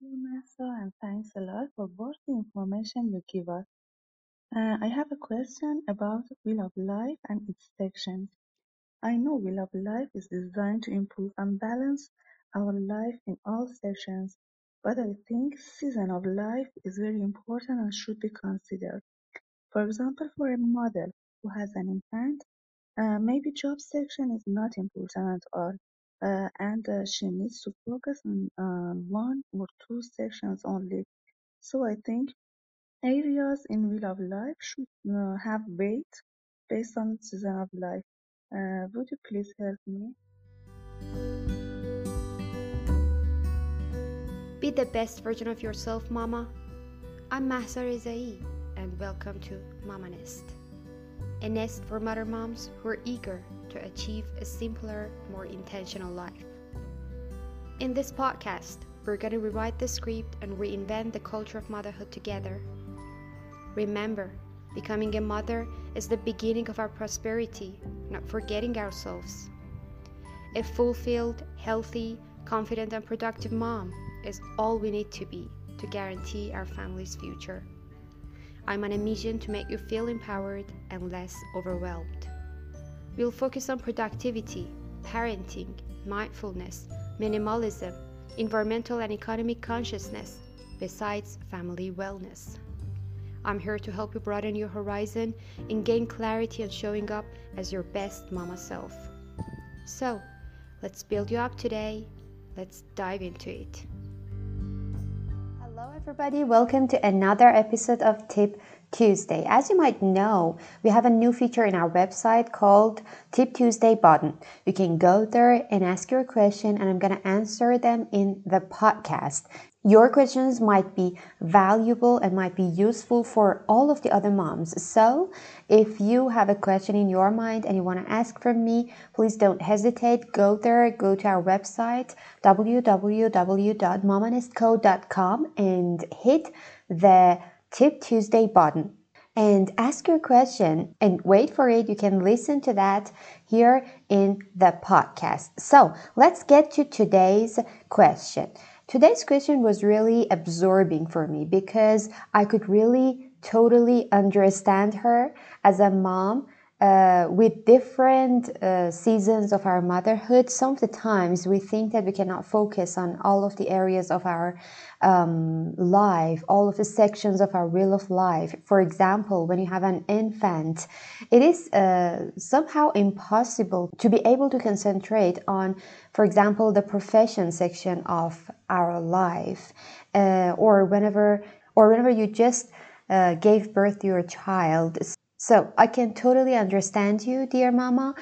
you, Mahsa, and thanks a lot for both the information you give us. Uh, I have a question about Wheel of Life and its sections. I know Wheel of Life is designed to improve and balance our life in all sections, but I think Season of Life is very important and should be considered. For example, for a mother who has an infant, uh, maybe job section is not important at all, uh, and uh, she needs to focus on uh, one or two sections only. So I think areas in Wheel of Life should uh, have weight based on season of life. Uh, would you please help me? Be the best version of yourself, Mama. I'm Mahsa and welcome to MamaNest, a nest for mother moms who are eager to achieve a simpler, more intentional life. In this podcast, we're going to rewrite the script and reinvent the culture of motherhood together. Remember, becoming a mother is the beginning of our prosperity, not forgetting ourselves. A fulfilled, healthy, confident, and productive mom is all we need to be to guarantee our family's future. I'm on a mission to make you feel empowered and less overwhelmed. We'll focus on productivity, parenting, mindfulness, minimalism, environmental and economic consciousness, besides family wellness. I'm here to help you broaden your horizon and gain clarity on showing up as your best mama self. So, let's build you up today. Let's dive into it. Hello, everybody. Welcome to another episode of Tip Tuesday. As you might know, we have a new feature in our website called Tip Tuesday button. You can go there and ask your question, and I'm going to answer them in the podcast. Your questions might be valuable and might be useful for all of the other moms. So, if you have a question in your mind and you want to ask from me, please don't hesitate. Go there, go to our website www.mamanestco.com and hit the Tip Tuesday button and ask your question and wait for it. You can listen to that here in the podcast. So, let's get to today's question. Today's question was really absorbing for me because I could really totally understand her as a mom uh, with different uh, seasons of our motherhood, some of the times we think that we cannot focus on all of the areas of our um, life, all of the sections of our wheel of life. For example, when you have an infant, it is uh, somehow impossible to be able to concentrate on, for example, the profession section of our life, uh, or whenever, or whenever you just uh, gave birth to your child. So I can totally understand you, dear mama.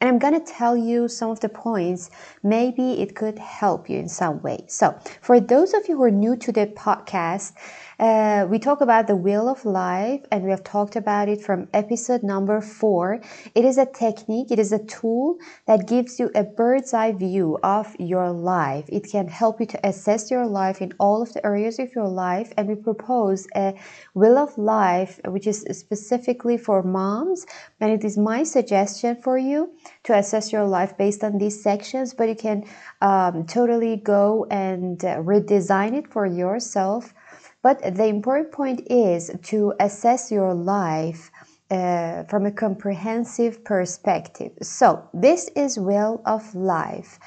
And I'm going to tell you some of the points. Maybe it could help you in some way. So, for those of you who are new to the podcast, uh, we talk about the wheel of life and we have talked about it from episode number four. It is a technique, it is a tool that gives you a bird's eye view of your life. It can help you to assess your life in all of the areas of your life. And we propose a wheel of life, which is specifically for moms. And it is my suggestion for you to assess your life based on these sections, but you can um, totally go and uh, redesign it for yourself but the important point is to assess your life uh, from a comprehensive perspective. So, this is wheel of Life.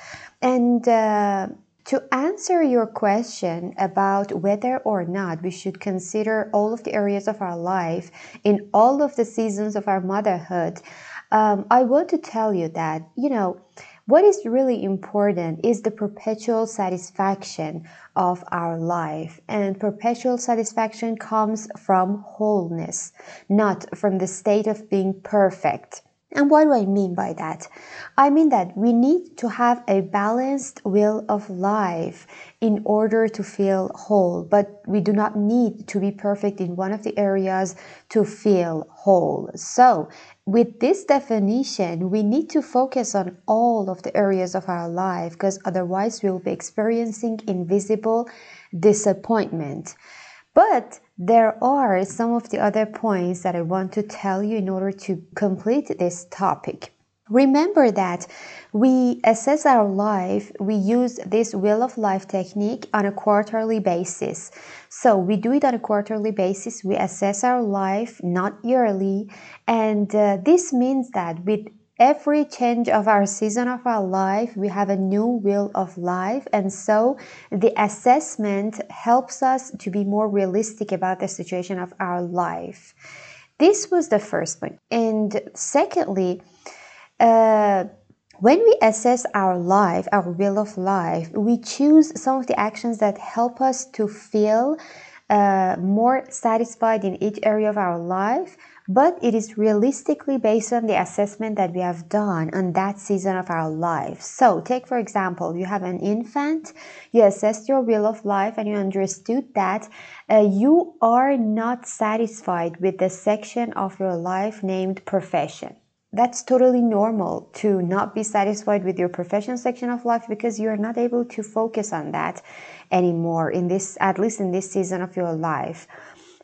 And uh, to answer your question about whether or not we should consider all of the areas of our life in all of the seasons of our motherhood, um, I want to tell you that, you know, what is really important is the perpetual satisfaction of our life. And perpetual satisfaction comes from wholeness, not from the state of being perfect. And what do I mean by that? I mean that we need to have a balanced wheel of life in order to feel whole, but we do not need to be perfect in one of the areas to feel whole. So, with this definition, we need to focus on all of the areas of our life because otherwise we'll be experiencing invisible disappointment. But there are some of the other points that I want to tell you in order to complete this topic. Remember that we assess our life, we use this wheel of life technique on a quarterly basis. So we do it on a quarterly basis, we assess our life, not yearly, and uh, this means that with every change of our season of our life, we have a new wheel of life, and so the assessment helps us to be more realistic about the situation of our life. This was the first point. And secondly, uh, when we assess our life, our wheel of life, we choose some of the actions that help us to feel uh, more satisfied in each area of our life, but it is realistically based on the assessment that we have done on that season of our life. So, take for example, you have an infant, you assessed your wheel of life, and you understood that uh, you are not satisfied with the section of your life named profession that's totally normal to not be satisfied with your profession section of life because you're not able to focus on that anymore in this at least in this season of your life.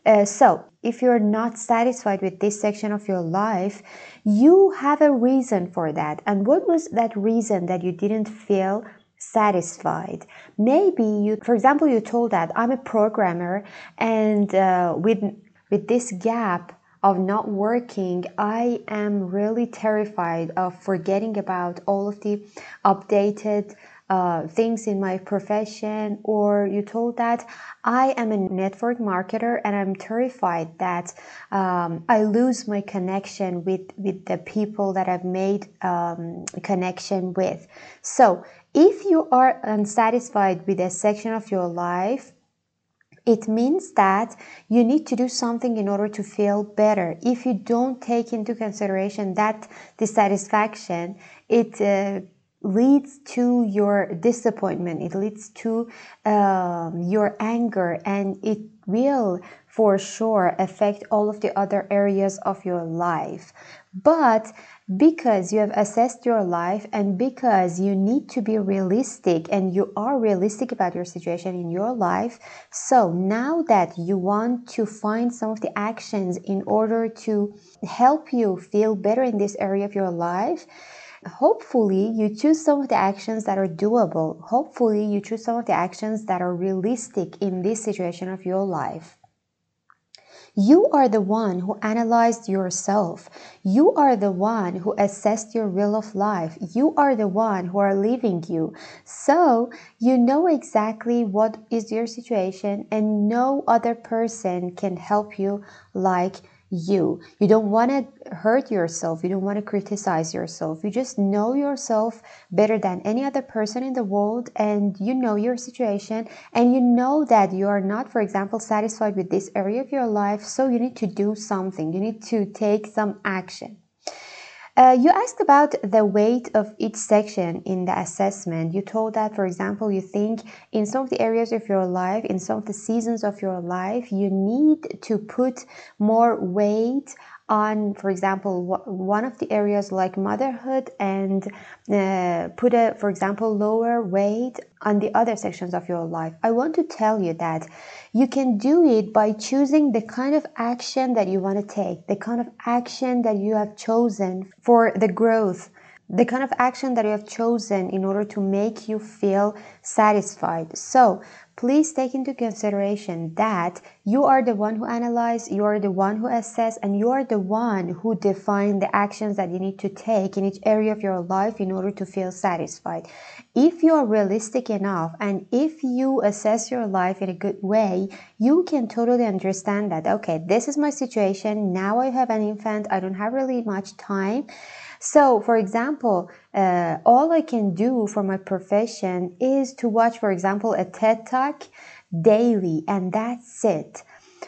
Uh, so if you're not satisfied with this section of your life you have a reason for that. And what was that reason that you didn't feel satisfied? Maybe you for example you told that i'm a programmer and uh, with with this gap of not working, I am really terrified of forgetting about all of the updated uh, things in my profession, or you told that I am a network marketer and I'm terrified that um, I lose my connection with, with the people that I've made um, connection with. So, if you are unsatisfied with a section of your life, it means that you need to do something in order to feel better. If you don't take into consideration that dissatisfaction, it uh, leads to your disappointment, it leads to um, your anger, and it will for sure affect all of the other areas of your life. But because you have assessed your life and because you need to be realistic and you are realistic about your situation in your life, so now that you want to find some of the actions in order to help you feel better in this area of your life, hopefully you choose some of the actions that are doable. Hopefully you choose some of the actions that are realistic in this situation of your life. You are the one who analyzed yourself. You are the one who assessed your wheel of life. You are the one who are leaving you. So you know exactly what is your situation and no other person can help you like you. You don't want to hurt yourself. You don't want to criticize yourself. You just know yourself better than any other person in the world and you know your situation and you know that you are not, for example, satisfied with this area of your life. So you need to do something. You need to take some action. Uh, you asked about the weight of each section in the assessment. You told that, for example, you think in some of the areas of your life, in some of the seasons of your life, you need to put more weight on, for example, one of the areas like motherhood and uh, put a, for example, lower weight on the other sections of your life. I want to tell you that you can do it by choosing the kind of action that you want to take, the kind of action that you have chosen for the growth the kind of action that you have chosen in order to make you feel satisfied. So, please take into consideration that you are the one who analyze, you are the one who assess, and you are the one who define the actions that you need to take in each area of your life in order to feel satisfied. If you are realistic enough and if you assess your life in a good way, you can totally understand that, okay, this is my situation. Now I have an infant. I don't have really much time. So, for example, uh, all I can do for my profession is to watch, for example, a TED Talk daily, and that's it.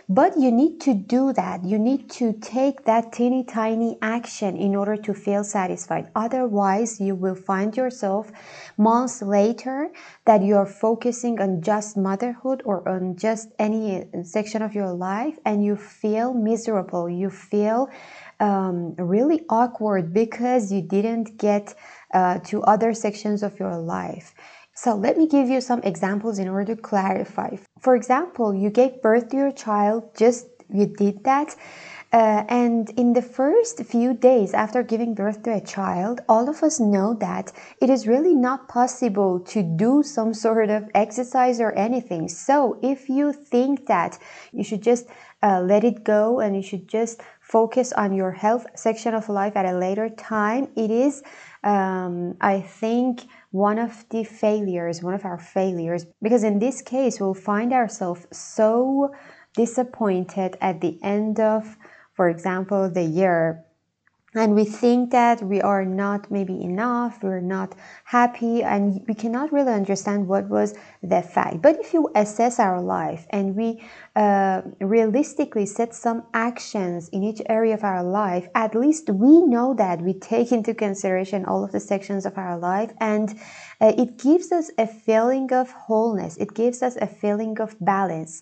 But you need to do that. You need to take that teeny tiny action in order to feel satisfied. Otherwise, you will find yourself months later that you are focusing on just motherhood or on just any section of your life and you feel miserable. You feel um, really awkward because you didn't get uh, to other sections of your life. So let me give you some examples in order to clarify. For example, you gave birth to your child, just you did that. Uh, and in the first few days after giving birth to a child, all of us know that it is really not possible to do some sort of exercise or anything. So if you think that you should just uh, let it go and you should just focus on your health section of life at a later time, it is, um, I think, one of the failures, one of our failures, because in this case, we'll find ourselves so disappointed at the end of for example, the year. And we think that we are not maybe enough, we're not happy, and we cannot really understand what was the fact. But if you assess our life and we uh, realistically set some actions in each area of our life, at least we know that we take into consideration all of the sections of our life, and uh, it gives us a feeling of wholeness, it gives us a feeling of balance.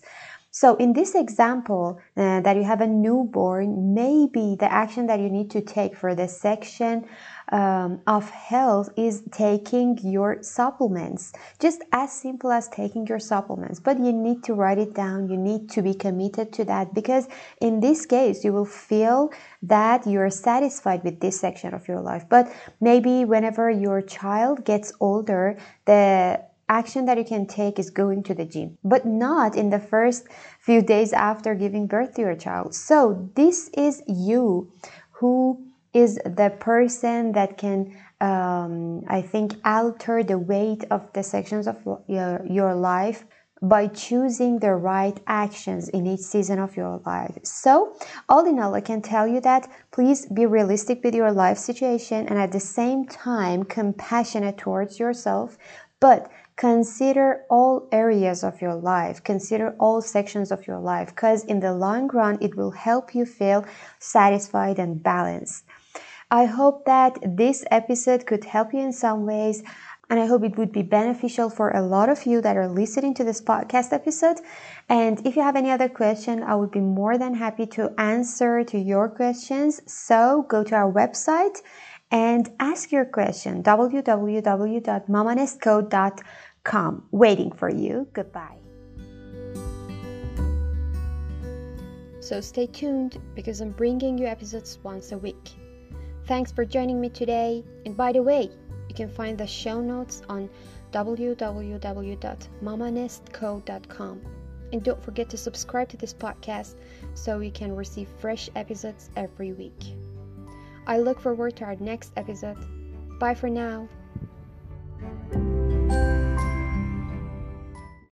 So in this example uh, that you have a newborn, maybe the action that you need to take for the section um, of health is taking your supplements. Just as simple as taking your supplements, but you need to write it down. You need to be committed to that because in this case, you will feel that you're satisfied with this section of your life. But maybe whenever your child gets older, the action that you can take is going to the gym, but not in the first few days after giving birth to your child. So, this is you who is the person that can, um, I think, alter the weight of the sections of your, your life by choosing the right actions in each season of your life. So, all in all, I can tell you that please be realistic with your life situation and at the same time compassionate towards yourself, but consider all areas of your life, consider all sections of your life, because in the long run, it will help you feel satisfied and balanced. I hope that this episode could help you in some ways, and I hope it would be beneficial for a lot of you that are listening to this podcast episode. And if you have any other question, I would be more than happy to answer to your questions. So go to our website and ask your question www.mamanestco.com. Come waiting for you. Goodbye. So stay tuned because I'm bringing you episodes once a week. Thanks for joining me today. And by the way, you can find the show notes on www.mamanestco.com. And don't forget to subscribe to this podcast so you can receive fresh episodes every week. I look forward to our next episode. Bye for now.